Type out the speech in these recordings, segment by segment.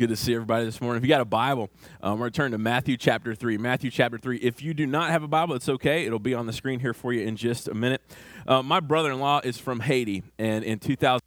Good to see everybody this morning. If you got a Bible, um, we're going to turn to Matthew chapter 3. Matthew chapter 3. If you do not have a Bible, it's okay. It'll be on the screen here for you in just a minute. Uh, my brother in law is from Haiti, and in 2000,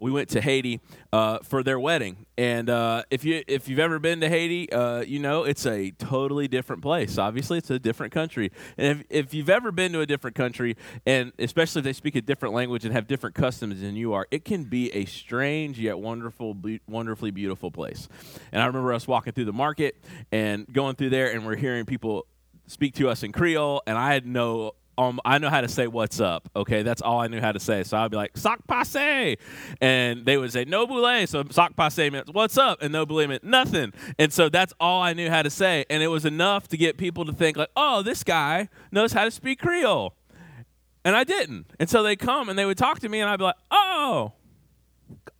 we went to Haiti uh, for their wedding. And uh, if you if you've ever been to Haiti, uh, you know it's a totally different place. Obviously, it's a different country. And if, if you've ever been to a different country, and especially if they speak a different language and have different customs than you are, it can be a strange yet wonderful, be- wonderfully beautiful place. And I remember us walking through the market and going through there, and we're hearing people speak to us in Creole, and I had no um, I know how to say what's up. Okay, that's all I knew how to say. So I'd be like sock passe, and they would say no boule. So sock passe meant what's up, and no boule meant nothing. And so that's all I knew how to say, and it was enough to get people to think like, oh, this guy knows how to speak Creole, and I didn't. And so they come and they would talk to me, and I'd be like, oh,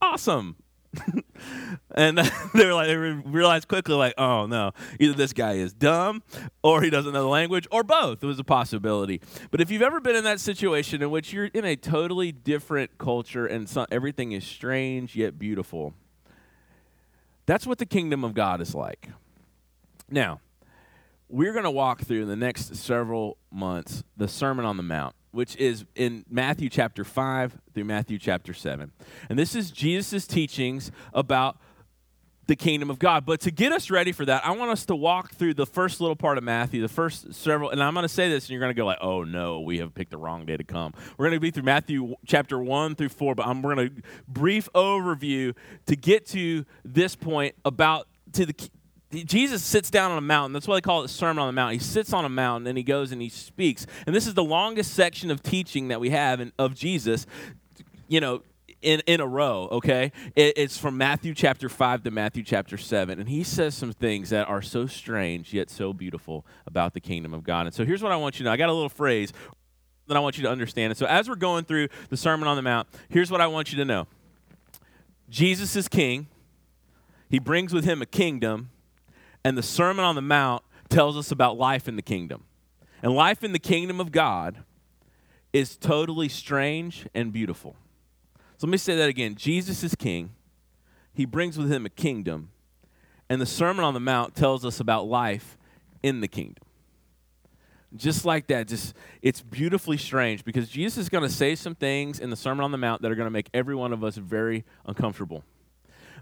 awesome. and they were like, they realized quickly, like, oh no, either this guy is dumb, or he doesn't know the language, or both. It was a possibility. But if you've ever been in that situation in which you're in a totally different culture and some, everything is strange yet beautiful, that's what the kingdom of God is like. Now, we're going to walk through in the next several months the Sermon on the Mount which is in Matthew chapter 5 through Matthew chapter 7. And this is Jesus' teachings about the kingdom of God. But to get us ready for that, I want us to walk through the first little part of Matthew, the first several, and I'm going to say this, and you're going to go like, "Oh no, we have picked the wrong day to come." We're going to be through Matthew chapter one through four, but I'm going to brief overview to get to this point about to the Jesus sits down on a mountain. That's why they call it the Sermon on the Mount. He sits on a mountain and he goes and he speaks. And this is the longest section of teaching that we have in, of Jesus, you know, in, in a row, okay? It, it's from Matthew chapter 5 to Matthew chapter 7. And he says some things that are so strange yet so beautiful about the kingdom of God. And so here's what I want you to know I got a little phrase that I want you to understand. And so as we're going through the Sermon on the Mount, here's what I want you to know Jesus is king, he brings with him a kingdom and the Sermon on the Mount tells us about life in the kingdom. And life in the kingdom of God is totally strange and beautiful. So let me say that again Jesus is king, he brings with him a kingdom, and the Sermon on the Mount tells us about life in the kingdom. Just like that, just it's beautifully strange because Jesus is going to say some things in the Sermon on the Mount that are going to make every one of us very uncomfortable.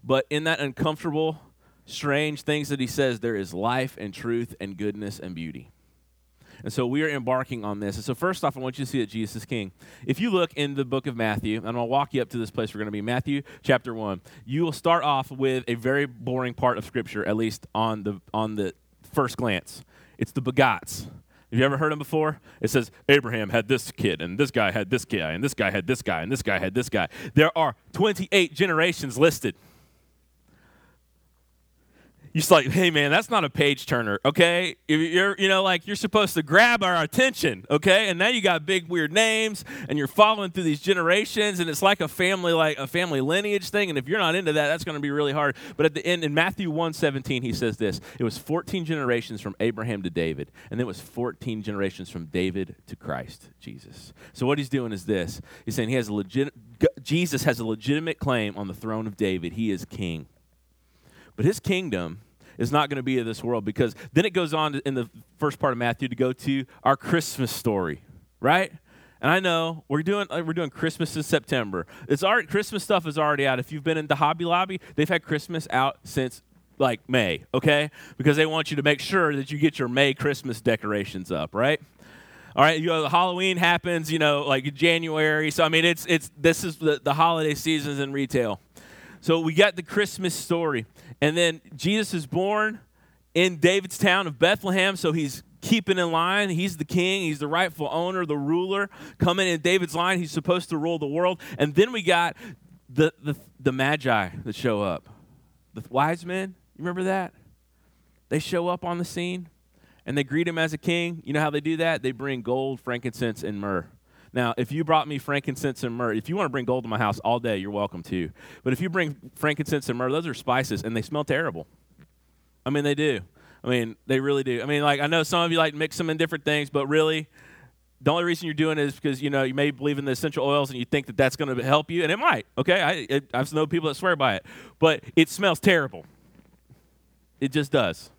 But in that uncomfortable strange things that he says, there is life and truth and goodness and beauty. And so we are embarking on this. And so, first off, I want you to see that Jesus is King. If you look in the book of Matthew, and I'm going to walk you up to this place we're going to be, Matthew chapter 1, you will start off with a very boring part of Scripture, at least on the, on the first glance. It's the begots. Have you ever heard them before? It says Abraham had this kid, and this guy had this guy, and this guy had this guy, and this guy had this guy. There are 28 generations listed you're just like, hey man, that's not a page turner, okay? You're, you know, like you're supposed to grab our attention, okay? And now you got big weird names, and you're following through these generations, and it's like a family, like a family lineage thing. And if you're not into that, that's going to be really hard. But at the end, in Matthew 1:17, he says this: It was 14 generations from Abraham to David, and it was 14 generations from David to Christ Jesus. So what he's doing is this: He's saying he has a legit, Jesus has a legitimate claim on the throne of David. He is king. But his kingdom is not going to be of this world because then it goes on in the first part of Matthew to go to our Christmas story, right? And I know we're doing uh, we're doing Christmas in September. It's already Christmas stuff is already out. If you've been in the Hobby Lobby, they've had Christmas out since like May, okay? Because they want you to make sure that you get your May Christmas decorations up, right? All right, you know, Halloween happens, you know, like January. So I mean, it's it's this is the, the holiday seasons in retail. So we got the Christmas story. And then Jesus is born in David's town of Bethlehem, so he's keeping in line. He's the king, he's the rightful owner, the ruler. Coming in David's line, he's supposed to rule the world. And then we got the, the, the magi that show up. The wise men, you remember that? They show up on the scene and they greet him as a king. You know how they do that? They bring gold, frankincense, and myrrh. Now, if you brought me frankincense and myrrh, if you want to bring gold to my house all day, you're welcome to. But if you bring frankincense and myrrh, those are spices and they smell terrible. I mean, they do. I mean, they really do. I mean, like, I know some of you like mix them in different things, but really, the only reason you're doing it is because, you know, you may believe in the essential oils and you think that that's going to help you, and it might, okay? I, it, I've known people that swear by it, but it smells terrible. It just does.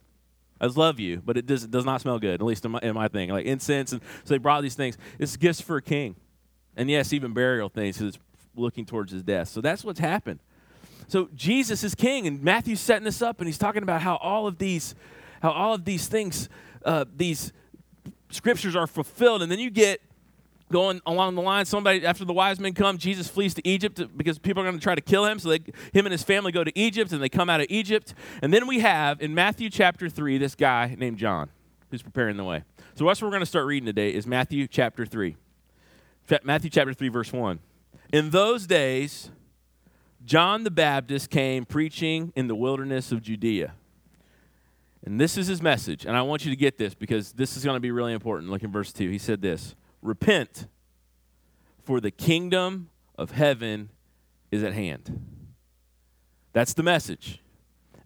I love you, but it does, does not smell good, at least in my, in my thing. Like incense. And so they brought these things. It's gifts for a king. And yes, even burial things because it's looking towards his death. So that's what's happened. So Jesus is king, and Matthew's setting this up, and he's talking about how all of these, how all of these things, uh, these scriptures are fulfilled. And then you get going along the line. Somebody after the wise men come, Jesus flees to Egypt because people are going to try to kill him. So they, him and his family go to Egypt, and they come out of Egypt. And then we have in Matthew chapter three this guy named John who's preparing the way. So that's what we're going to start reading today is Matthew chapter three. Matthew chapter three, verse one. In those days, John the Baptist came preaching in the wilderness of Judea. And this is his message. And I want you to get this because this is going to be really important. Look in verse 2. He said this Repent, for the kingdom of heaven is at hand. That's the message.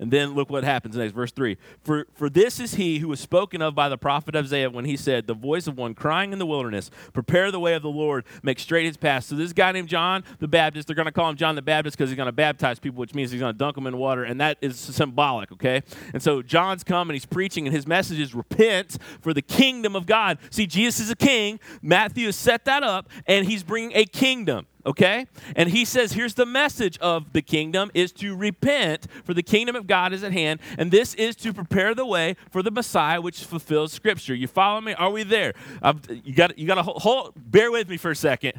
And then look what happens next, verse 3. For, for this is he who was spoken of by the prophet Isaiah when he said, The voice of one crying in the wilderness, prepare the way of the Lord, make straight his path. So this guy named John the Baptist, they're going to call him John the Baptist because he's going to baptize people, which means he's going to dunk them in water. And that is symbolic, okay? And so John's come and he's preaching, and his message is repent for the kingdom of God. See, Jesus is a king. Matthew has set that up, and he's bringing a kingdom okay? And he says here's the message of the kingdom is to repent for the kingdom of god is at hand and this is to prepare the way for the messiah which fulfills scripture. You follow me? Are we there? I've, you got you got to hold, hold bear with me for a second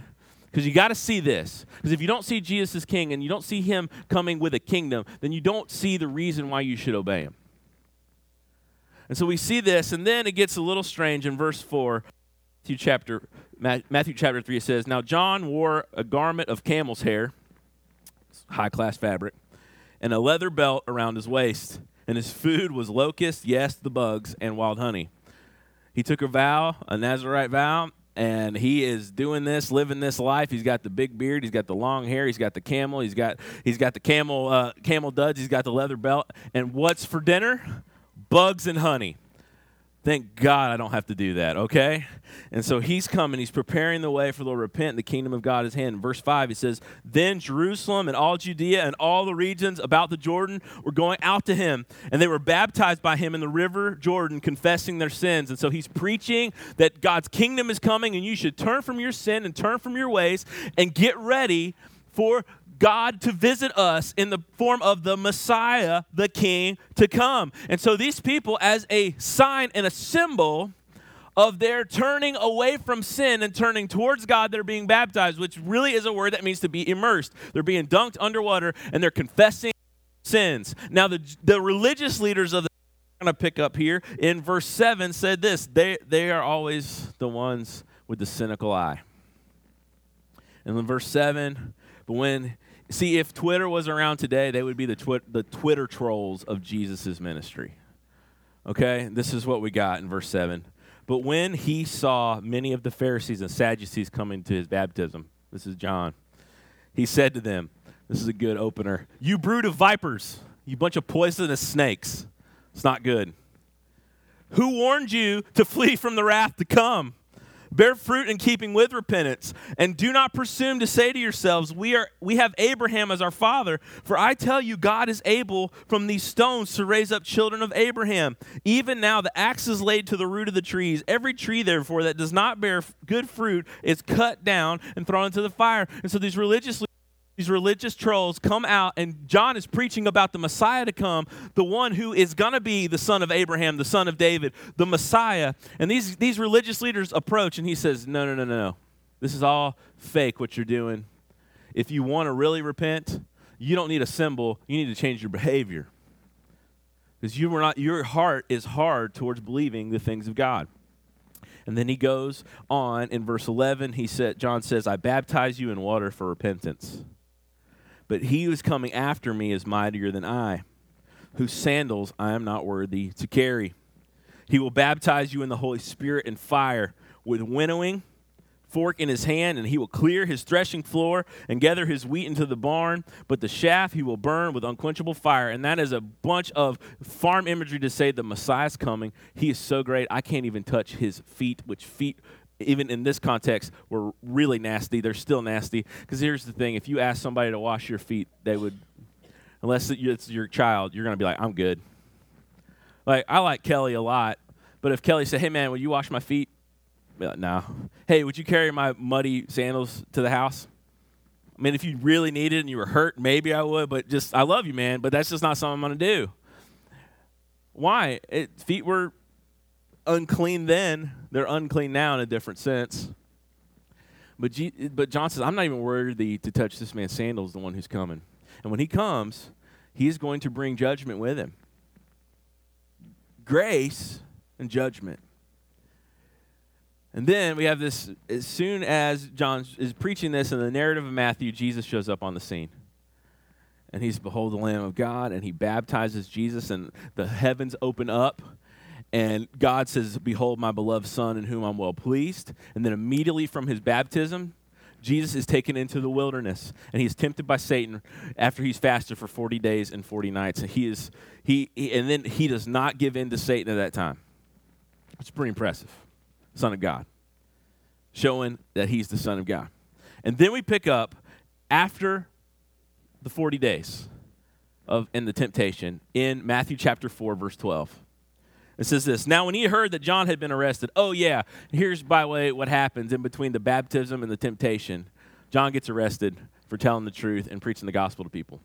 because you got to see this. Because if you don't see jesus as king and you don't see him coming with a kingdom then you don't see the reason why you should obey him. And so we see this and then it gets a little strange in verse 4 Matthew chapter Matthew chapter 3, it says, Now John wore a garment of camel's hair, high class fabric, and a leather belt around his waist, and his food was locusts, yes, the bugs, and wild honey. He took a vow, a Nazarite vow, and he is doing this, living this life. He's got the big beard, he's got the long hair, he's got the camel, he's got he's got the camel uh, camel duds, he's got the leather belt. And what's for dinner? Bugs and honey. Thank God I don't have to do that, okay? And so he's coming, he's preparing the way for the repent, the kingdom of God is hand. In verse 5, he says, Then Jerusalem and all Judea and all the regions about the Jordan were going out to him, and they were baptized by him in the river Jordan, confessing their sins. And so he's preaching that God's kingdom is coming, and you should turn from your sin and turn from your ways and get ready for God to visit us in the form of the Messiah, the King, to come. And so these people, as a sign and a symbol of their turning away from sin and turning towards God, they're being baptized, which really is a word that means to be immersed. They're being dunked underwater and they're confessing sins. Now, the, the religious leaders of the going to pick up here in verse 7 said this they, they are always the ones with the cynical eye. And in verse 7, but when See, if Twitter was around today, they would be the, twi- the Twitter trolls of Jesus' ministry. Okay? This is what we got in verse 7. But when he saw many of the Pharisees and Sadducees coming to his baptism, this is John, he said to them, This is a good opener. You brood of vipers, you bunch of poisonous snakes. It's not good. Who warned you to flee from the wrath to come? Bear fruit in keeping with repentance, and do not presume to say to yourselves, we, are, we have Abraham as our father. For I tell you, God is able from these stones to raise up children of Abraham. Even now, the axe is laid to the root of the trees. Every tree, therefore, that does not bear good fruit is cut down and thrown into the fire. And so these religious these religious trolls come out, and John is preaching about the Messiah to come, the one who is going to be the son of Abraham, the son of David, the Messiah. And these, these religious leaders approach, and he says, No, no, no, no, no. This is all fake what you're doing. If you want to really repent, you don't need a symbol, you need to change your behavior. Because you were not, your heart is hard towards believing the things of God. And then he goes on in verse 11. He said, John says, I baptize you in water for repentance. But he who is coming after me is mightier than I, whose sandals I am not worthy to carry. He will baptize you in the Holy Spirit and fire with winnowing fork in his hand, and he will clear his threshing floor and gather his wheat into the barn. But the chaff he will burn with unquenchable fire. And that is a bunch of farm imagery to say the Messiah is coming. He is so great, I can't even touch his feet, which feet even in this context, were really nasty. They're still nasty. Because here's the thing if you ask somebody to wash your feet, they would, unless it's your child, you're going to be like, I'm good. Like, I like Kelly a lot, but if Kelly said, hey, man, will you wash my feet? Like, no. Hey, would you carry my muddy sandals to the house? I mean, if you really needed and you were hurt, maybe I would, but just, I love you, man, but that's just not something I'm going to do. Why? It, feet were unclean then, they're unclean now in a different sense. But, G, but John says, I'm not even worthy to touch this man's sandals, the one who's coming. And when he comes, he is going to bring judgment with him grace and judgment. And then we have this as soon as John is preaching this in the narrative of Matthew, Jesus shows up on the scene. And he's, Behold the Lamb of God, and he baptizes Jesus, and the heavens open up. And God says, Behold my beloved Son, in whom I'm well pleased. And then immediately from his baptism, Jesus is taken into the wilderness and he's tempted by Satan after he's fasted for 40 days and 40 nights. And he is he, he and then he does not give in to Satan at that time. It's pretty impressive. Son of God. Showing that he's the Son of God. And then we pick up after the 40 days of in the temptation in Matthew chapter 4 verse 12. It says this Now, when he heard that John had been arrested, oh, yeah, here's by the way what happens in between the baptism and the temptation. John gets arrested for telling the truth and preaching the gospel to people.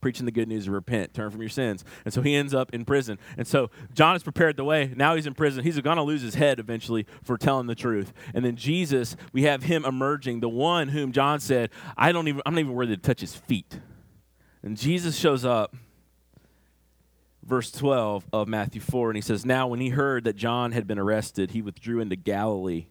Preaching the good news of repent, turn from your sins. And so he ends up in prison. And so John has prepared the way. Now he's in prison. He's going to lose his head eventually for telling the truth. And then Jesus, we have him emerging, the one whom John said, I don't even, I'm not even worthy to touch his feet. And Jesus shows up verse 12 of Matthew 4, and he says, Now when he heard that John had been arrested, he withdrew into Galilee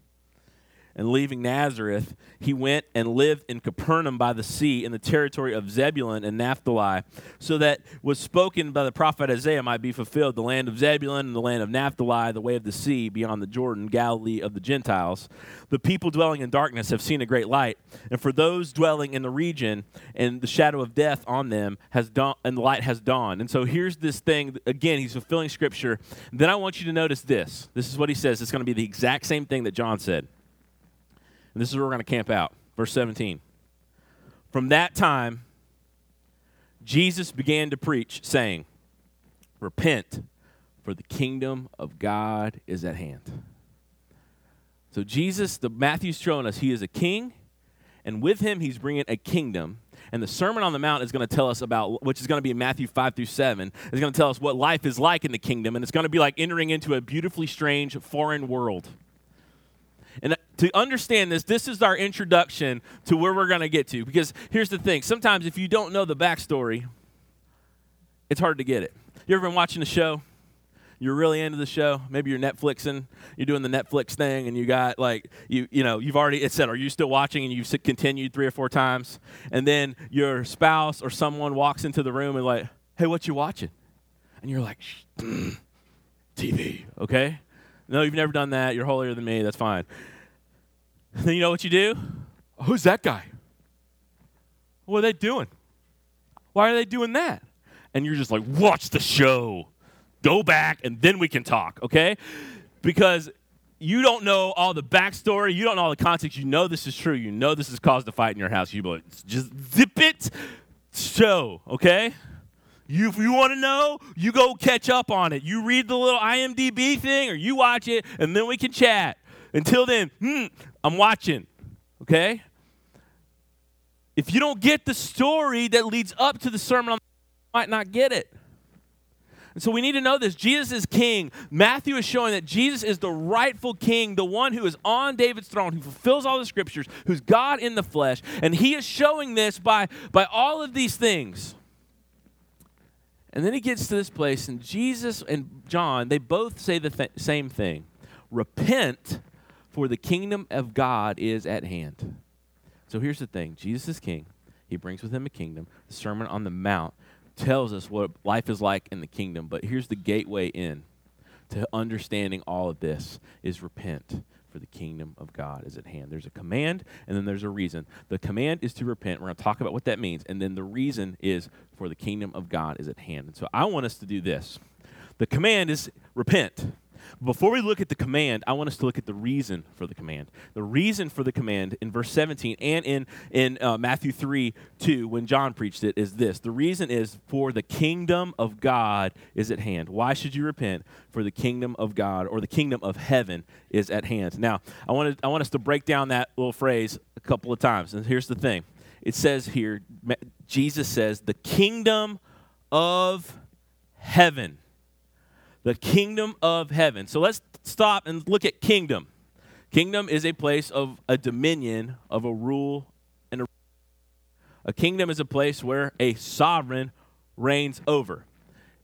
and leaving Nazareth, he went and lived in Capernaum by the sea in the territory of Zebulun and Naphtali, so that was spoken by the prophet Isaiah might be fulfilled the land of Zebulun and the land of Naphtali, the way of the sea beyond the Jordan, Galilee of the Gentiles. The people dwelling in darkness have seen a great light, and for those dwelling in the region and the shadow of death on them has dawned, and the light has dawned. And so here's this thing again, he's fulfilling scripture. Then I want you to notice this. This is what he says. It's going to be the exact same thing that John said. And this is where we're going to camp out. Verse 17. From that time, Jesus began to preach, saying, Repent, for the kingdom of God is at hand. So, Jesus, the Matthew's showing us he is a king, and with him, he's bringing a kingdom. And the Sermon on the Mount is going to tell us about, which is going to be in Matthew 5 through 7, is going to tell us what life is like in the kingdom. And it's going to be like entering into a beautifully strange foreign world. And to understand this, this is our introduction to where we're going to get to. Because here's the thing sometimes if you don't know the backstory, it's hard to get it. You ever been watching a show? You're really into the show. Maybe you're Netflixing. You're doing the Netflix thing, and you got like you you know you've already it said, are you still watching? And you've continued three or four times, and then your spouse or someone walks into the room and like, hey, what you watching? And you're like, TV, okay? No, you've never done that. You're holier than me. That's fine. Then you know what you do? Who's that guy? What are they doing? Why are they doing that? And you're just like, watch the show. Go back and then we can talk, okay? Because you don't know all the backstory. You don't know all the context. You know this is true. You know this has caused a fight in your house. You like, just zip it, show, okay? You, if you want to know, you go catch up on it. You read the little IMDb thing or you watch it, and then we can chat. Until then, hmm, I'm watching. Okay? If you don't get the story that leads up to the sermon, you might not get it. And so we need to know this. Jesus is king. Matthew is showing that Jesus is the rightful king, the one who is on David's throne, who fulfills all the scriptures, who's God in the flesh. And he is showing this by, by all of these things. And then he gets to this place, and Jesus and John, they both say the th- same thing repent for the kingdom of God is at hand. So here's the thing Jesus is king. He brings with him a kingdom. The Sermon on the Mount tells us what life is like in the kingdom. But here's the gateway in to understanding all of this is repent for the kingdom of God is at hand. There's a command and then there's a reason. The command is to repent. We're going to talk about what that means. And then the reason is for the kingdom of God is at hand. And so I want us to do this. The command is repent. Before we look at the command, I want us to look at the reason for the command. The reason for the command in verse 17 and in, in uh, Matthew 3 2, when John preached it, is this. The reason is for the kingdom of God is at hand. Why should you repent? For the kingdom of God or the kingdom of heaven is at hand. Now, I, wanted, I want us to break down that little phrase a couple of times. And here's the thing it says here, Jesus says, the kingdom of heaven the kingdom of heaven. So let's stop and look at kingdom. Kingdom is a place of a dominion, of a rule, and a, a kingdom is a place where a sovereign reigns over.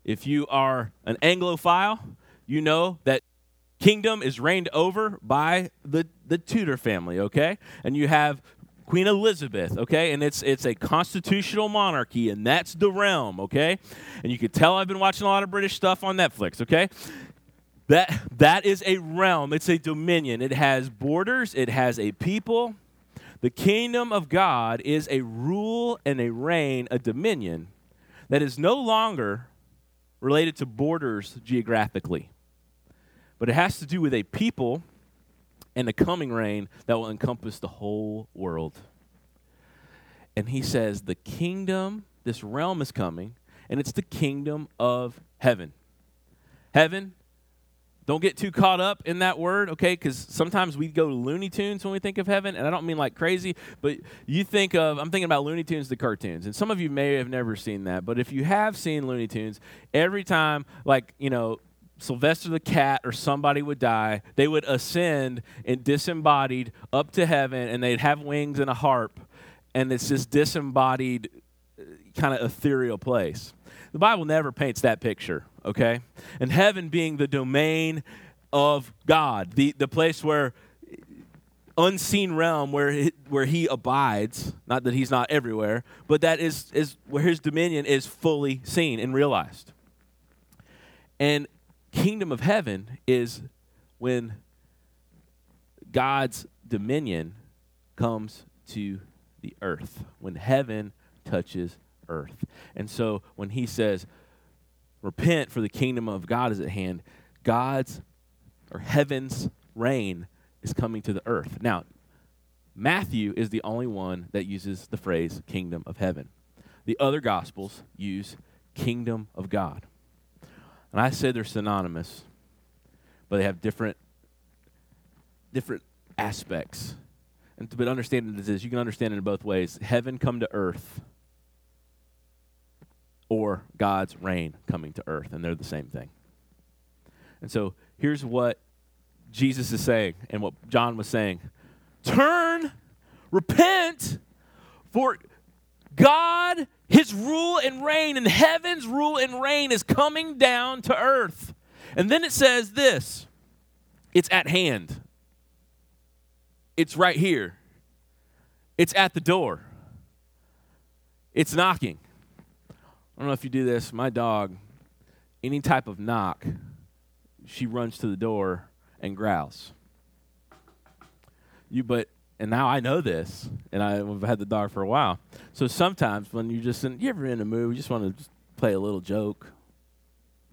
If you are an Anglophile, you know that kingdom is reigned over by the, the Tudor family, okay? And you have Queen Elizabeth, okay? And it's it's a constitutional monarchy, and that's the realm, okay? And you can tell I've been watching a lot of British stuff on Netflix, okay? That that is a realm, it's a dominion. It has borders, it has a people. The kingdom of God is a rule and a reign, a dominion that is no longer related to borders geographically. But it has to do with a people and the coming reign that will encompass the whole world. And he says, The kingdom, this realm is coming, and it's the kingdom of heaven. Heaven, don't get too caught up in that word, okay? Because sometimes we go to Looney Tunes when we think of heaven, and I don't mean like crazy, but you think of, I'm thinking about Looney Tunes, the cartoons, and some of you may have never seen that, but if you have seen Looney Tunes, every time, like, you know, Sylvester the cat or somebody would die, they would ascend and disembodied up to heaven, and they'd have wings and a harp, and it's this disembodied, uh, kind of ethereal place. The Bible never paints that picture, okay? And heaven being the domain of God, the, the place where unseen realm where he, where he abides, not that he's not everywhere, but that is, is where his dominion is fully seen and realized. And kingdom of heaven is when God's dominion comes to the earth, when heaven touches earth. And so when he says, repent for the kingdom of God is at hand, God's or heaven's reign is coming to the earth. Now, Matthew is the only one that uses the phrase kingdom of heaven. The other gospels use kingdom of God. And I say they're synonymous, but they have different different aspects. And but understanding this is you can understand it in both ways. Heaven come to earth or God's reign coming to earth, and they're the same thing. And so here's what Jesus is saying and what John was saying. Turn, repent, for God, his rule and reign, and heaven's rule and reign is coming down to earth. And then it says this it's at hand, it's right here, it's at the door, it's knocking. I don't know if you do this. My dog, any type of knock, she runs to the door and growls. You, but and now I know this, and I've had the dog for a while. So sometimes when you're just in, you ever in a mood, you just want to play a little joke.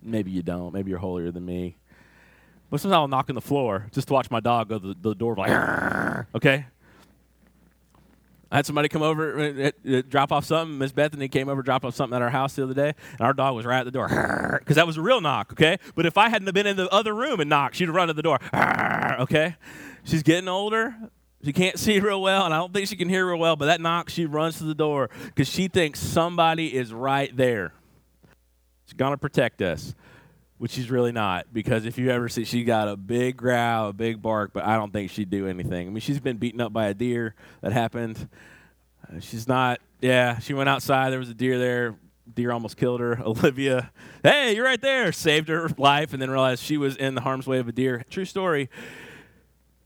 Maybe you don't. Maybe you're holier than me. But sometimes I'll knock on the floor just to watch my dog go to the, the door, like, okay? I had somebody come over, uh, uh, uh, drop off something. Miss Bethany came over, drop off something at our house the other day, and our dog was right at the door, because that was a real knock, okay? But if I hadn't been in the other room and knocked, she'd have run to the door, okay? She's getting older. She can't see real well, and I don't think she can hear real well, but that knock, she runs to the door because she thinks somebody is right there. She's going to protect us, which she's really not because if you ever see, she got a big growl, a big bark, but I don't think she'd do anything. I mean, she's been beaten up by a deer. That happened. Uh, she's not, yeah, she went outside. There was a deer there. Deer almost killed her. Olivia, hey, you're right there. Saved her life and then realized she was in the harm's way of a deer. True story.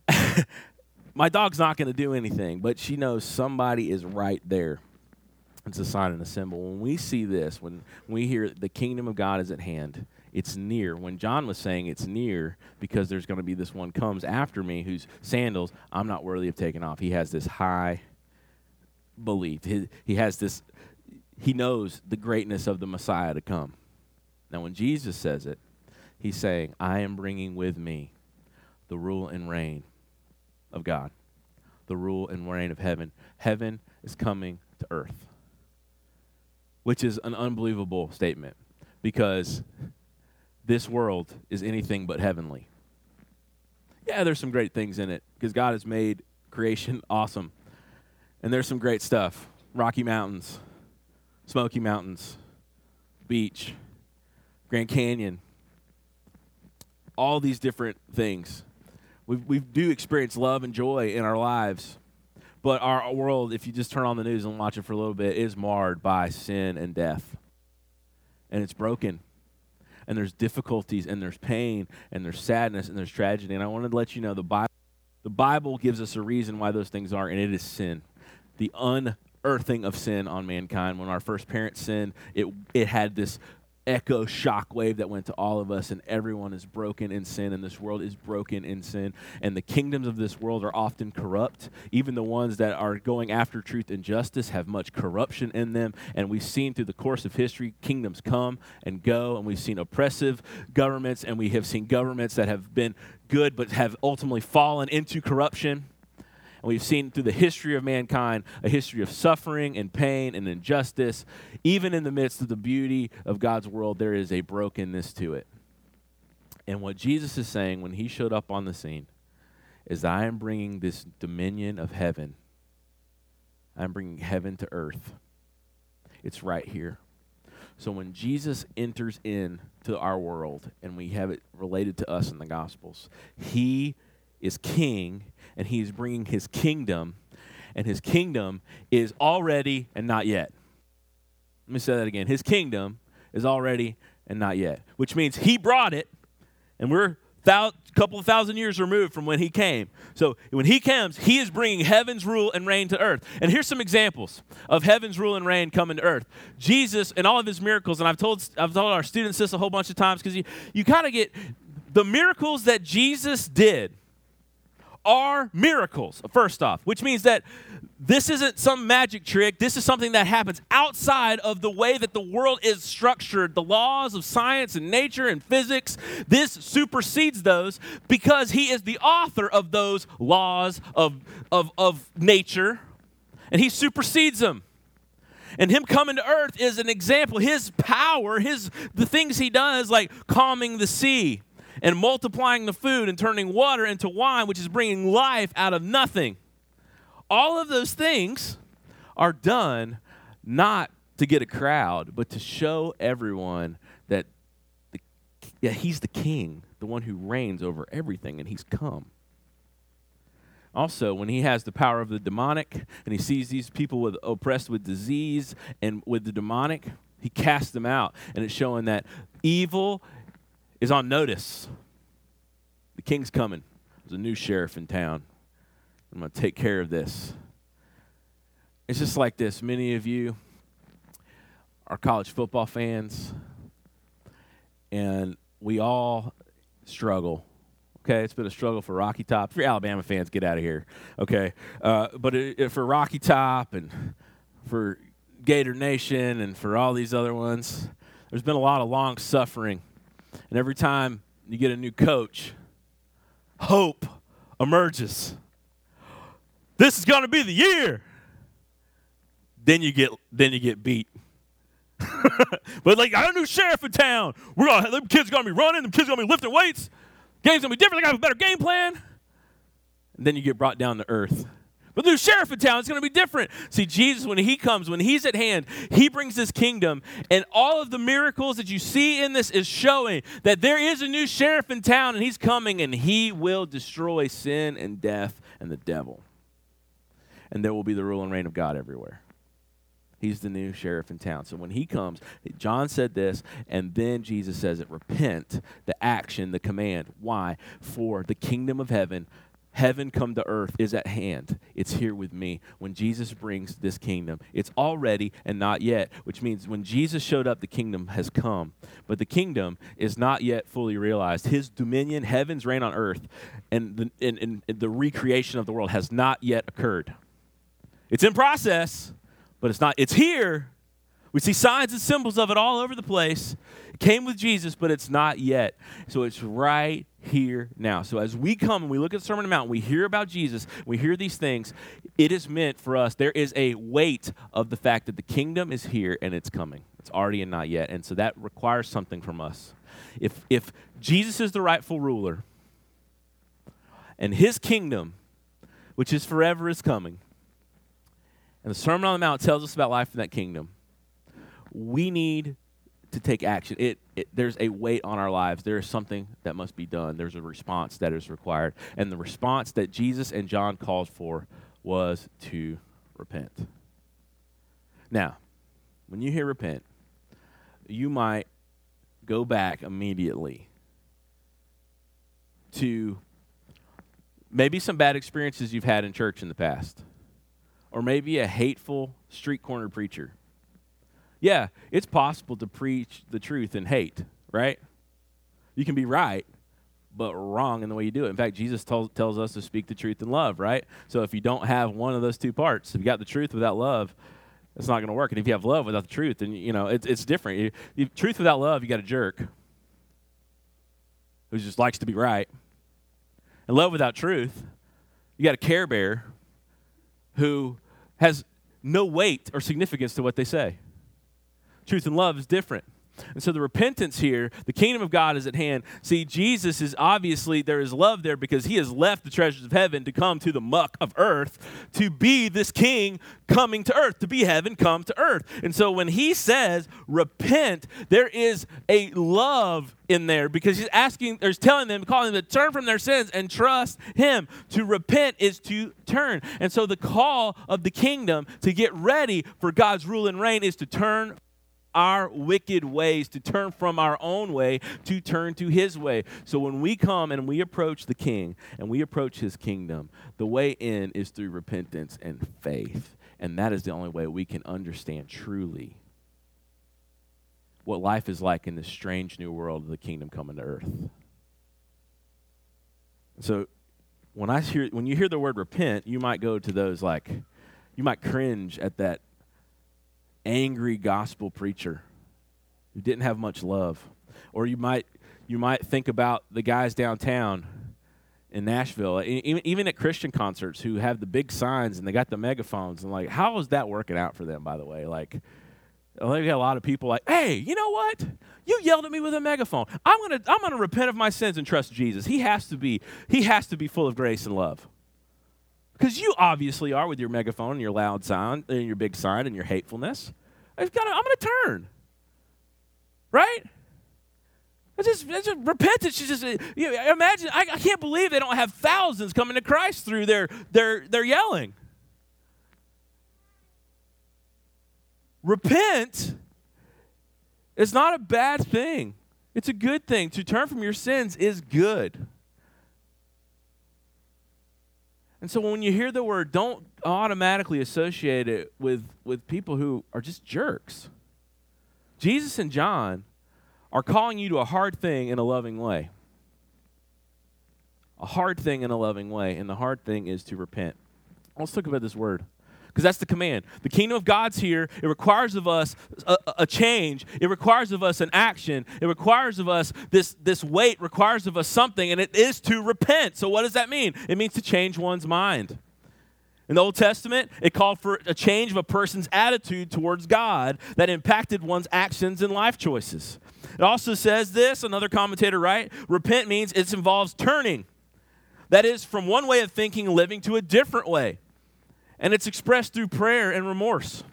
my dog's not going to do anything, but she knows somebody is right there. It's a sign and a symbol. When we see this, when we hear the kingdom of God is at hand, it's near. When John was saying it's near because there's going to be this one comes after me whose sandals I'm not worthy of taking off. He has this high belief. He, he has this, he knows the greatness of the Messiah to come. Now, when Jesus says it, He's saying, I am bringing with me the rule and reign of God, the rule and reign of heaven. Heaven is coming to earth, which is an unbelievable statement because this world is anything but heavenly. Yeah, there's some great things in it because God has made creation awesome. And there's some great stuff Rocky Mountains, Smoky Mountains, beach, Grand Canyon, all these different things. We, we do experience love and joy in our lives, but our world, if you just turn on the news and watch it for a little bit, is marred by sin and death. And it's broken. And there's difficulties, and there's pain, and there's sadness, and there's tragedy. And I wanted to let you know the Bible, the Bible gives us a reason why those things are, and it is sin. The unearthing of sin on mankind. When our first parents sinned, it, it had this echo shockwave that went to all of us, and everyone is broken in sin, and this world is broken in sin. And the kingdoms of this world are often corrupt. Even the ones that are going after truth and justice have much corruption in them. And we've seen through the course of history kingdoms come and go, and we've seen oppressive governments, and we have seen governments that have been good but have ultimately fallen into corruption. And we've seen through the history of mankind a history of suffering and pain and injustice. Even in the midst of the beauty of God's world, there is a brokenness to it. And what Jesus is saying when he showed up on the scene is that I am bringing this dominion of heaven. I'm bringing heaven to earth. It's right here. So when Jesus enters in to our world and we have it related to us in the Gospels, he is king and he's bringing his kingdom, and his kingdom is already and not yet. Let me say that again. His kingdom is already and not yet, which means he brought it, and we're a couple of thousand years removed from when he came. So when he comes, he is bringing heaven's rule and reign to earth. And here's some examples of heaven's rule and reign coming to earth. Jesus and all of his miracles, and I've told I've told our students this a whole bunch of times because you you kind of get the miracles that Jesus did are miracles, first off, which means that this isn't some magic trick. This is something that happens outside of the way that the world is structured. The laws of science and nature and physics, this supersedes those because he is the author of those laws of, of, of nature, and he supersedes them. And him coming to earth is an example. His power, his the things he does, like calming the sea, and multiplying the food and turning water into wine, which is bringing life out of nothing. All of those things are done not to get a crowd, but to show everyone that, the, that he's the king, the one who reigns over everything, and he's come. Also, when he has the power of the demonic and he sees these people with, oppressed with disease and with the demonic, he casts them out. And it's showing that evil is on notice. The king's coming. There's a new sheriff in town. I'm going to take care of this. It's just like this. Many of you are college football fans, and we all struggle. Okay, it's been a struggle for Rocky Top. If you're Alabama fans, get out of here. Okay, uh, but it, it, for Rocky Top and for Gator Nation and for all these other ones, there's been a lot of long suffering and every time you get a new coach, hope emerges. This is going to be the year. Then you get then you get beat. but like I got a new sheriff in town. We're gonna them kids gonna be running, them kids gonna be lifting weights. Game's gonna be different. They got a better game plan. And then you get brought down to earth. But the new sheriff in town is going to be different. See, Jesus, when he comes, when he's at hand, he brings his kingdom. And all of the miracles that you see in this is showing that there is a new sheriff in town and he's coming and he will destroy sin and death and the devil. And there will be the rule and reign of God everywhere. He's the new sheriff in town. So when he comes, John said this, and then Jesus says it repent, the action, the command. Why? For the kingdom of heaven heaven come to earth is at hand. It's here with me. When Jesus brings this kingdom, it's already and not yet, which means when Jesus showed up, the kingdom has come. But the kingdom is not yet fully realized. His dominion, heaven's reign on earth, and the, and, and the recreation of the world has not yet occurred. It's in process, but it's not. It's here. We see signs and symbols of it all over the place. Came with Jesus, but it's not yet. So it's right here now. So as we come and we look at the Sermon on the Mount, we hear about Jesus, we hear these things, it is meant for us. There is a weight of the fact that the kingdom is here and it's coming. It's already and not yet. And so that requires something from us. If if Jesus is the rightful ruler and his kingdom, which is forever, is coming, and the Sermon on the Mount tells us about life in that kingdom, we need to take action. It, it, there's a weight on our lives. There is something that must be done. There's a response that is required. And the response that Jesus and John called for was to repent. Now, when you hear repent, you might go back immediately to maybe some bad experiences you've had in church in the past, or maybe a hateful street corner preacher yeah, it's possible to preach the truth and hate, right? You can be right, but wrong in the way you do it. In fact, Jesus tells, tells us to speak the truth in love, right? So if you don't have one of those two parts, if you got the truth without love, it's not going to work. And if you have love without the truth, then you know it's it's different. You, you, truth without love, you got a jerk who just likes to be right, and love without truth, you got a care bear who has no weight or significance to what they say truth and love is different. And so the repentance here, the kingdom of God is at hand. See, Jesus is obviously, there is love there because he has left the treasures of heaven to come to the muck of earth to be this king coming to earth, to be heaven come to earth. And so when he says repent, there is a love in there because he's asking, or he's telling them, calling them to turn from their sins and trust him. To repent is to turn. And so the call of the kingdom to get ready for God's rule and reign is to turn our wicked ways, to turn from our own way, to turn to his way. So when we come and we approach the king and we approach his kingdom, the way in is through repentance and faith. And that is the only way we can understand truly what life is like in this strange new world of the kingdom coming to earth. So when I hear when you hear the word repent, you might go to those like you might cringe at that angry gospel preacher who didn't have much love. Or you might you might think about the guys downtown in Nashville, even, even at Christian concerts who have the big signs and they got the megaphones and like how is that working out for them by the way? Like I got a lot of people like, "Hey, you know what? You yelled at me with a megaphone. I'm to I'm to repent of my sins and trust Jesus. He has to be he has to be full of grace and love." Because you obviously are with your megaphone and your loud sound and your big sign and your hatefulness. I've got. I'm going to turn. Right? It's just, it's just repentance. Just uh, you know, imagine. I, I, can't believe they don't have thousands coming to Christ through their their their yelling. Repent is not a bad thing. It's a good thing. To turn from your sins is good. And so when you hear the word, don't automatically associate it with, with people who are just jerks. Jesus and John are calling you to a hard thing in a loving way. A hard thing in a loving way, and the hard thing is to repent. Let's talk about this word because that's the command. The kingdom of God's here. It requires of us a, a, change. It requires of us an action. It requires of us this, this weight, requires of us something, and it is to repent. So, what does that mean? It means to change one's mind. In the Old Testament, it called for a change of a person's attitude towards God that impacted one's actions and life choices. It also says this, another commentator, right? Repent means it involves turning. That is, from one way of thinking living to a different way and it's expressed through prayer and remorse.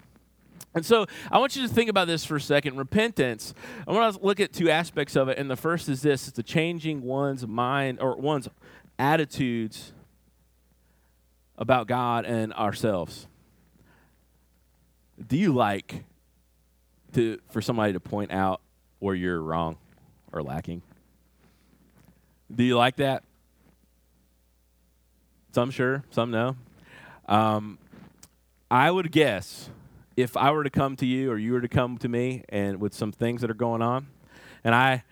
And so I want you to think about this for a second. Repentance, I want to look at two aspects of it. And the first is this it's the changing one's mind or one's attitudes about God and ourselves. Do you like to for somebody to point out where you're wrong or lacking? Do you like that? Some sure, some no. Um, I would guess if I were to come to you or you were to come to me and with some things that are going on, and I,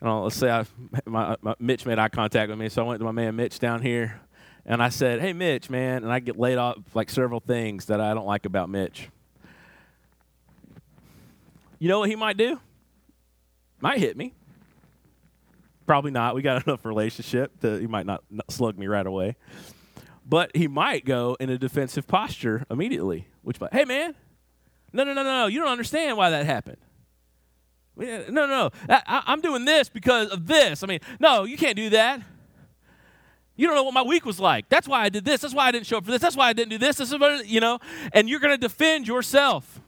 know, let's say I, my, my, Mitch made eye contact with me, so I went to my man Mitch down here, and I said, "Hey, Mitch, man," and I get laid off like several things that I don't like about Mitch. You know what he might do? might hit me. Probably not. We got enough relationship that he might not slug me right away. But he might go in a defensive posture immediately, which, might, hey, man, no, no, no, no, you don't understand why that happened. No, no, no. I, am doing this because of this. I mean, no, you can't do that. You don't know what my week was like. That's why I did this. That's why I didn't show up for this. That's why I didn't do this. This is you know, and you're going to defend yourself.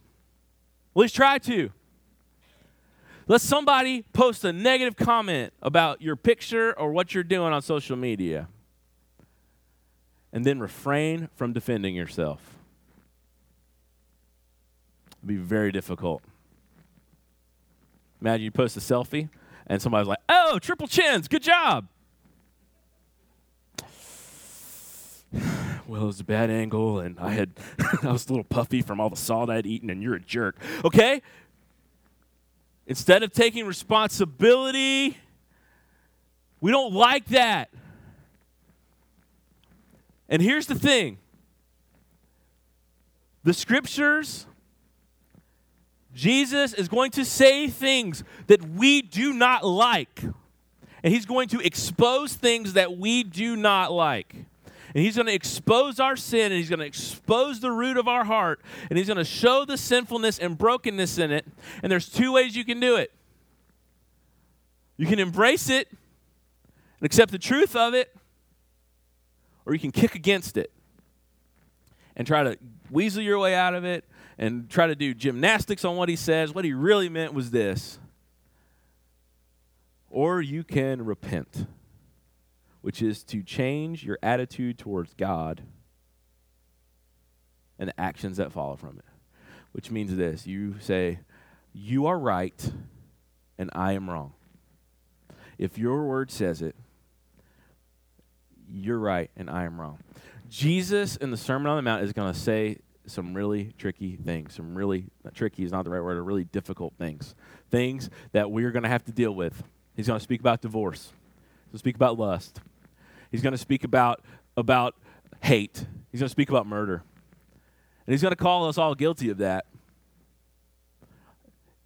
At least try to. Let somebody post a negative comment about your picture or what you're doing on social media. And then refrain from defending yourself. It'd be very difficult. Imagine you post a selfie and somebody's like, oh, triple chins, good job. well, it was a bad angle, and I had I was a little puffy from all the salt I'd eaten, and you're a jerk. Okay? Instead of taking responsibility, we don't like that. And here's the thing the scriptures, Jesus is going to say things that we do not like. And he's going to expose things that we do not like. And he's going to expose our sin and he's going to expose the root of our heart and he's going to show the sinfulness and brokenness in it. And there's two ways you can do it you can embrace it and accept the truth of it, or you can kick against it and try to weasel your way out of it and try to do gymnastics on what he says. What he really meant was this. Or you can repent which is to change your attitude towards God and the actions that follow from it. Which means this you say, You are right and I am wrong. If your word says it, you're right and I am wrong. Jesus in the Sermon on the Mount is going to say some really tricky things. Some really, uh, tricky is not the right word, really difficult things. Things that we're going to have to deal with. He's going to speak about divorce. He'll speak about lust. He's going to speak about, about hate. He's going to speak about murder. And he's going to call us all guilty of that.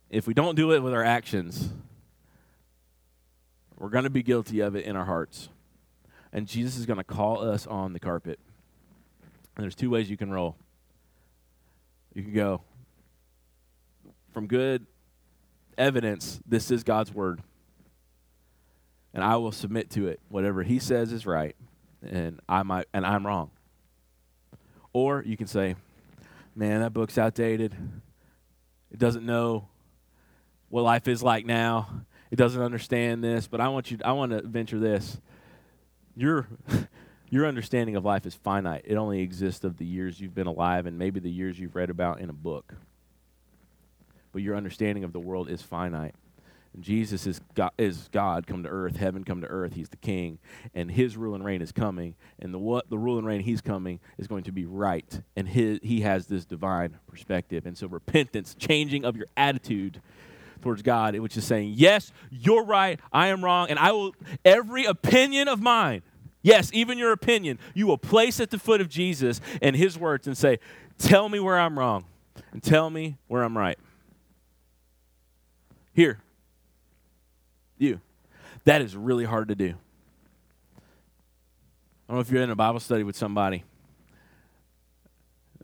If we don't do it with our actions, we're going to be guilty of it in our hearts. And Jesus is going to call us on the carpet. And there's two ways you can roll. You can go from good evidence, this is God's word and I will submit to it. Whatever he says is right, and I might and I'm wrong. Or you can say, "Man, that book's outdated. It doesn't know what life is like now. It doesn't understand this, but I want you I want to venture this. Your your understanding of life is finite. It only exists of the years you've been alive and maybe the years you've read about in a book. But your understanding of the world is finite. Jesus is God, is God come to earth, heaven come to earth. He's the king, and his rule and reign is coming. And the what the rule and reign he's coming is going to be right, and his, he has this divine perspective. And so repentance, changing of your attitude towards God, which is saying, yes, you're right, I am wrong, and I will every opinion of mine, yes, even your opinion, you will place at the foot of Jesus and his words and say, tell me where I'm wrong, and tell me where I'm right. Here, you. That is really hard to do. I don't know if you're in a Bible study with somebody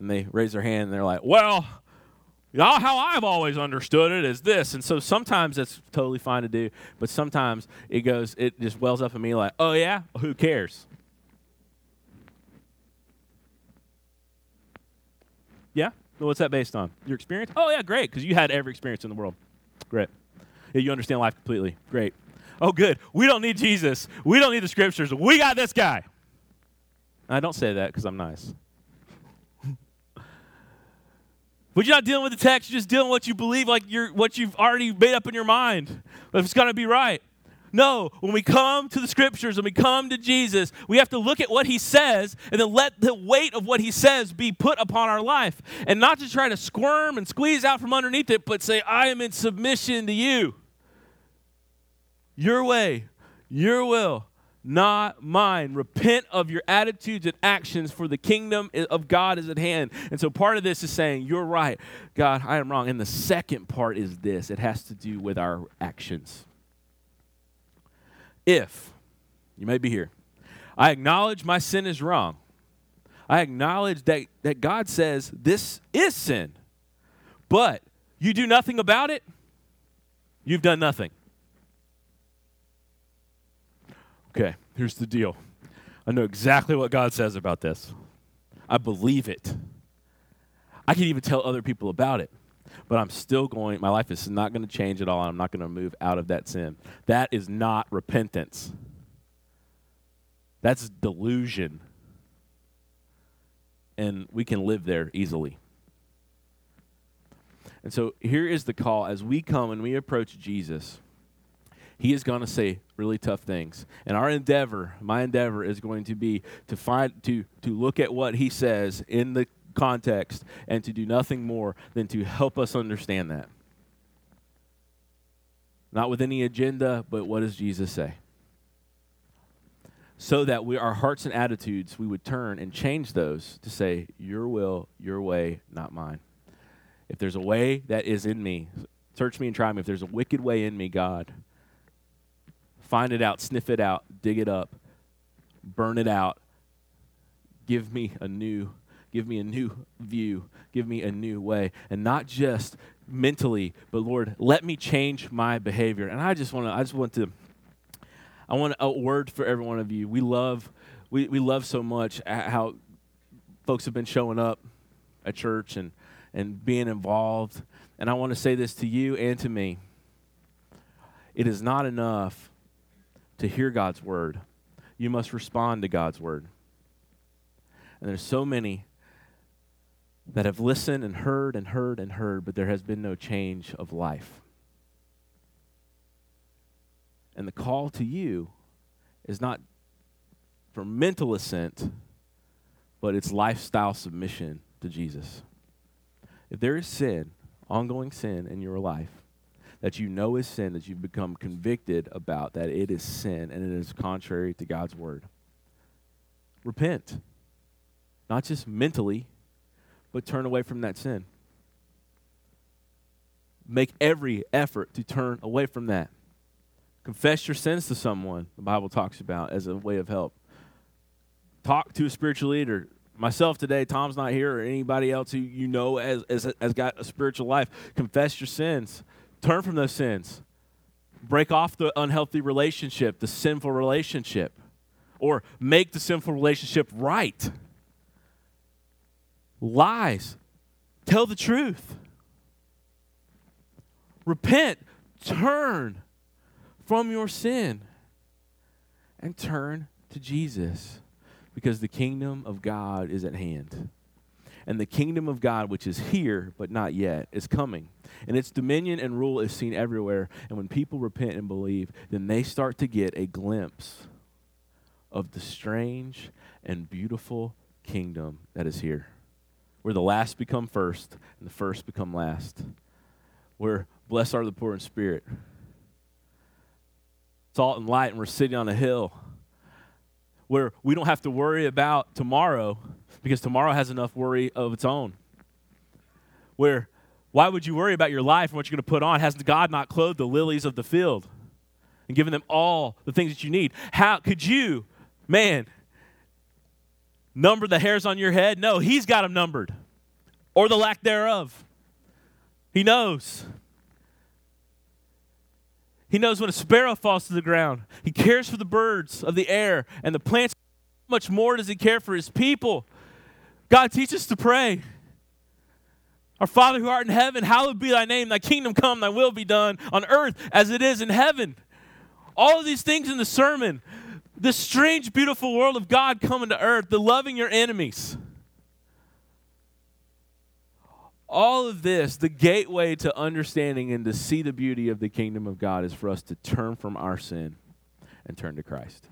and they raise their hand and they're like, well, how I've always understood it is this. And so sometimes that's totally fine to do, but sometimes it goes, it just wells up in me like, oh, yeah? Who cares? Yeah? what's that based on? Your experience? Oh, yeah, great, because you had every experience in the world. Great. Yeah, you understand life completely. Great. Oh, good. We don't need Jesus. We don't need the scriptures. We got this guy. I don't say that because I'm nice. But you're not dealing with the text. You're just dealing with what you believe, like you're, what you've already made up in your mind. If it's going to be right. No, when we come to the scriptures and we come to Jesus, we have to look at what he says and then let the weight of what he says be put upon our life. And not to try to squirm and squeeze out from underneath it, but say, I am in submission to you. Your way, your will, not mine. Repent of your attitudes and actions, for the kingdom of God is at hand. And so part of this is saying, You're right, God, I am wrong. And the second part is this it has to do with our actions. If, you may be here, I acknowledge my sin is wrong, I acknowledge that, that God says this is sin, but you do nothing about it, you've done nothing. Okay, here's the deal. I know exactly what God says about this. I believe it. I can even tell other people about it. But I'm still going, my life is not going to change at all, and I'm not going to move out of that sin. That is not repentance. That's delusion. And we can live there easily. And so here is the call as we come and we approach Jesus he is going to say really tough things. And our endeavor, my endeavor, is going to be to find to to look at what he says in the context and to do nothing more than to help us understand that. Not with any agenda, but what does Jesus say? So that we our hearts and attitudes we would turn and change those to say, Your will, your way, not mine. If there's a way that is in me, search me and try me. If there's a wicked way in me, God, Find it out, sniff it out, dig it up, burn it out. Give me a new give me a new view, give me a new way, and not just mentally, but Lord, let me change my behavior. And I just want to I just want to I want a word for every one of you. We love we, we love so much how folks have been showing up at church and and being involved. And I want to say this to you and to me. It is not enough to hear God's word. You must respond to God's word. And there's so many that have listened and heard and heard and heard, but there has been no change of life. And the call to you is not for mental assent, but it's lifestyle submission to Jesus. If there is sin, ongoing sin in your life, that you know is sin, that you've become convicted about, that it is sin and it is contrary to God's word. Repent. Not just mentally, but turn away from that sin. Make every effort to turn away from that. Confess your sins to someone, the Bible talks about as a way of help. Talk to a spiritual leader. Myself today, Tom's not here, or anybody else who you know as, as, has got a spiritual life. Confess your sins. Turn from those sins. Break off the unhealthy relationship, the sinful relationship, or make the sinful relationship right. Lies. Tell the truth. Repent. Turn from your sin and turn to Jesus because the kingdom of God is at hand. And the kingdom of God, which is here but not yet, is coming. And its dominion and rule is seen everywhere. And when people repent and believe, then they start to get a glimpse of the strange and beautiful kingdom that is here, where the last become first and the first become last, where blessed are the poor in spirit, salt and light, and we're sitting on a hill where we don't have to worry about tomorrow because tomorrow has enough worry of its own. Where, why would you worry about your life and what you're going to put on? Hasn't God not clothed the lilies of the field and given them all the things that you need? How could you, man, number the hairs on your head? No, He's got them numbered, or the lack thereof. He knows. He knows when a sparrow falls to the ground. He cares for the birds of the air and the plants. How much more does He care for His people? God, teach us to pray. Our Father who art in heaven, hallowed be thy name, thy kingdom come, thy will be done on earth as it is in heaven. All of these things in the sermon, this strange, beautiful world of God coming to earth, the loving your enemies. All of this, the gateway to understanding and to see the beauty of the kingdom of God is for us to turn from our sin and turn to Christ.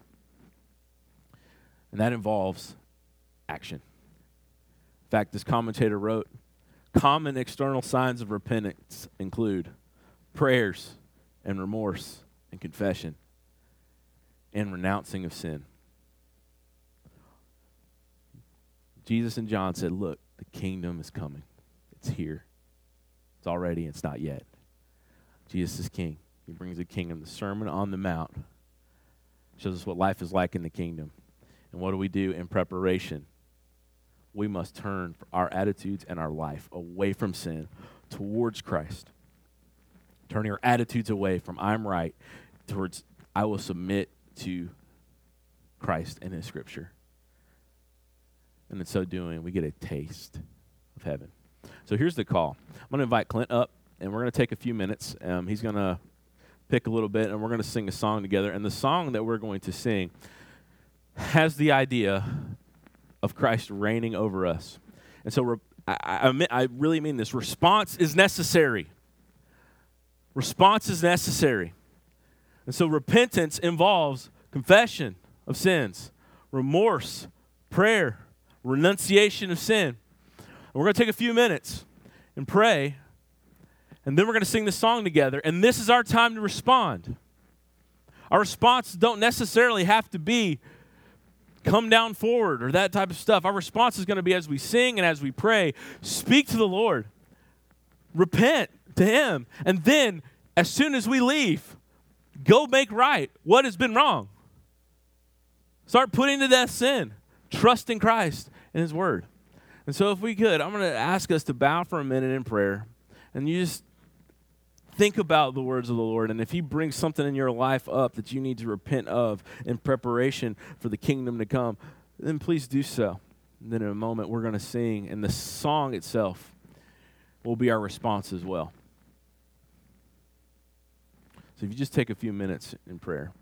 And that involves action. In fact, this commentator wrote common external signs of repentance include prayers and remorse and confession. and renouncing of sin. Jesus and John said, Look, the kingdom is coming. It's here. It's already, it's not yet. Jesus is king. He brings the kingdom. The Sermon on the Mount shows us what life is like in the kingdom. And what do we do in preparation? We must turn our attitudes and our life away from sin towards Christ. Turning our attitudes away from I'm right towards I will submit to Christ and His Scripture. And in so doing, we get a taste of heaven. So here's the call. I'm going to invite Clint up, and we're going to take a few minutes. Um, he's going to pick a little bit, and we're going to sing a song together. And the song that we're going to sing has the idea of Christ reigning over us. And so re- I, I, I really mean this. Response is necessary. Response is necessary. And so repentance involves confession of sins, remorse, prayer, renunciation of sin. And we're going to take a few minutes and pray, and then we're going to sing the song together. And this is our time to respond. Our response don't necessarily have to be come down forward or that type of stuff. Our response is going to be as we sing and as we pray, speak to the Lord, repent to Him, and then as soon as we leave, go make right what has been wrong. Start putting to death sin, trust in Christ and His Word. And so, if we could, I'm going to ask us to bow for a minute in prayer, and you just think about the words of the Lord. And if He brings something in your life up that you need to repent of in preparation for the kingdom to come, then please do so. And then in a moment, we're going to sing, and the song itself will be our response as well. So if you just take a few minutes in prayer.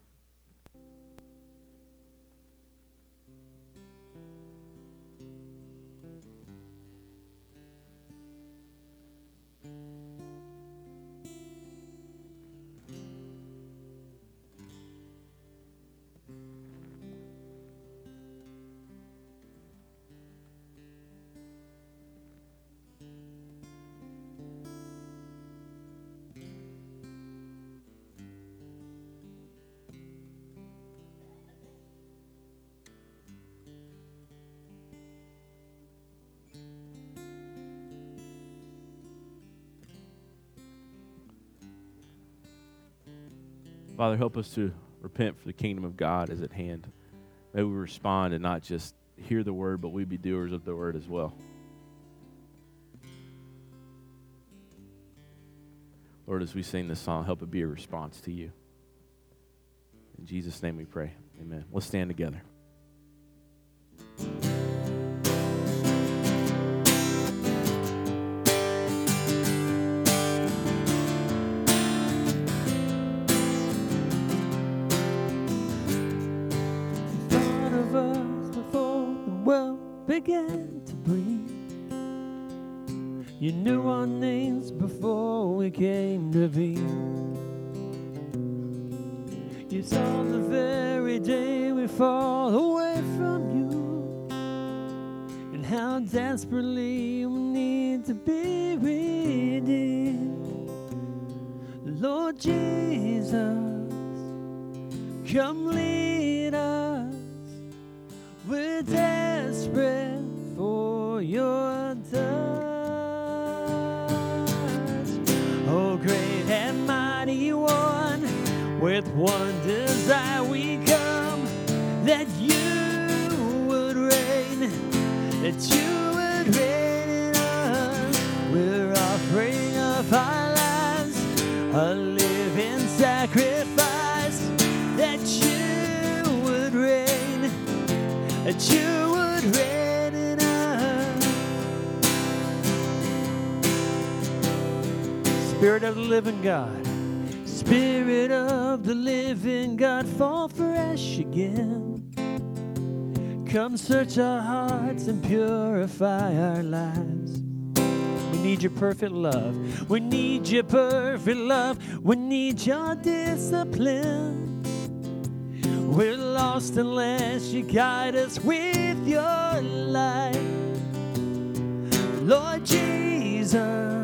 Father, help us to repent for the kingdom of God is at hand. May we respond and not just hear the word, but we be doers of the word as well. Lord, as we sing this song, help it be a response to you. In Jesus' name we pray. Amen. Let's stand together. Your touch. Oh, great and mighty one, with one desire we come that you would reign, that you would reign in us. We're offering up our lives, a living sacrifice, that you would reign, that you Spirit of the living God, Spirit of the living God, fall fresh again. Come search our hearts and purify our lives. We need your perfect love. We need your perfect love. We need your discipline. We're lost unless you guide us with your light. Lord Jesus,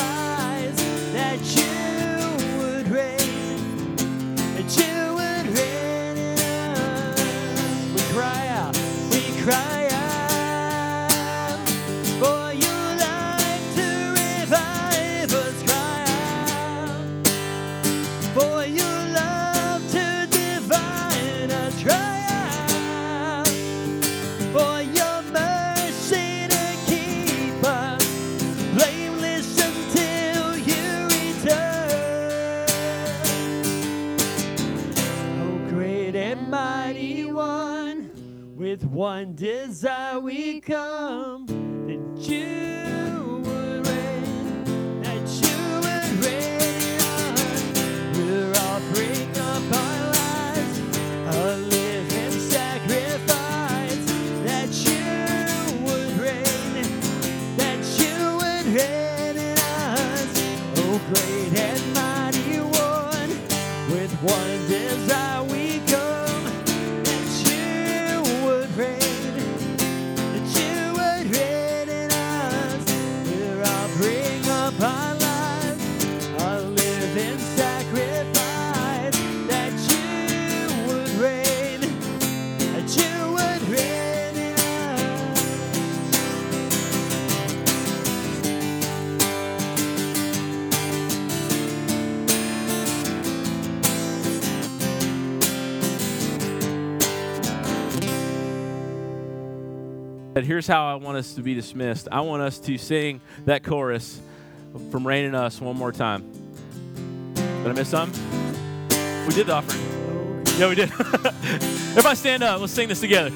But here's how I want us to be dismissed. I want us to sing that chorus from Reign in Us one more time. Did I miss some? We did the offering. Yeah, we did. Everybody stand up. Let's sing this together.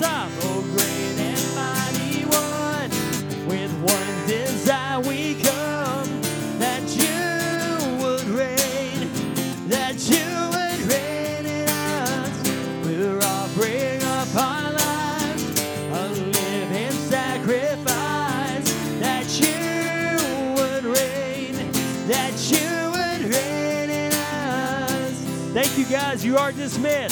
Time. Oh, great and mighty one, with one desire we come, that you would reign, that you would reign in us. We're offering up our lives, a living sacrifice, that you would reign, that you would reign in us. Thank you guys. You are dismissed.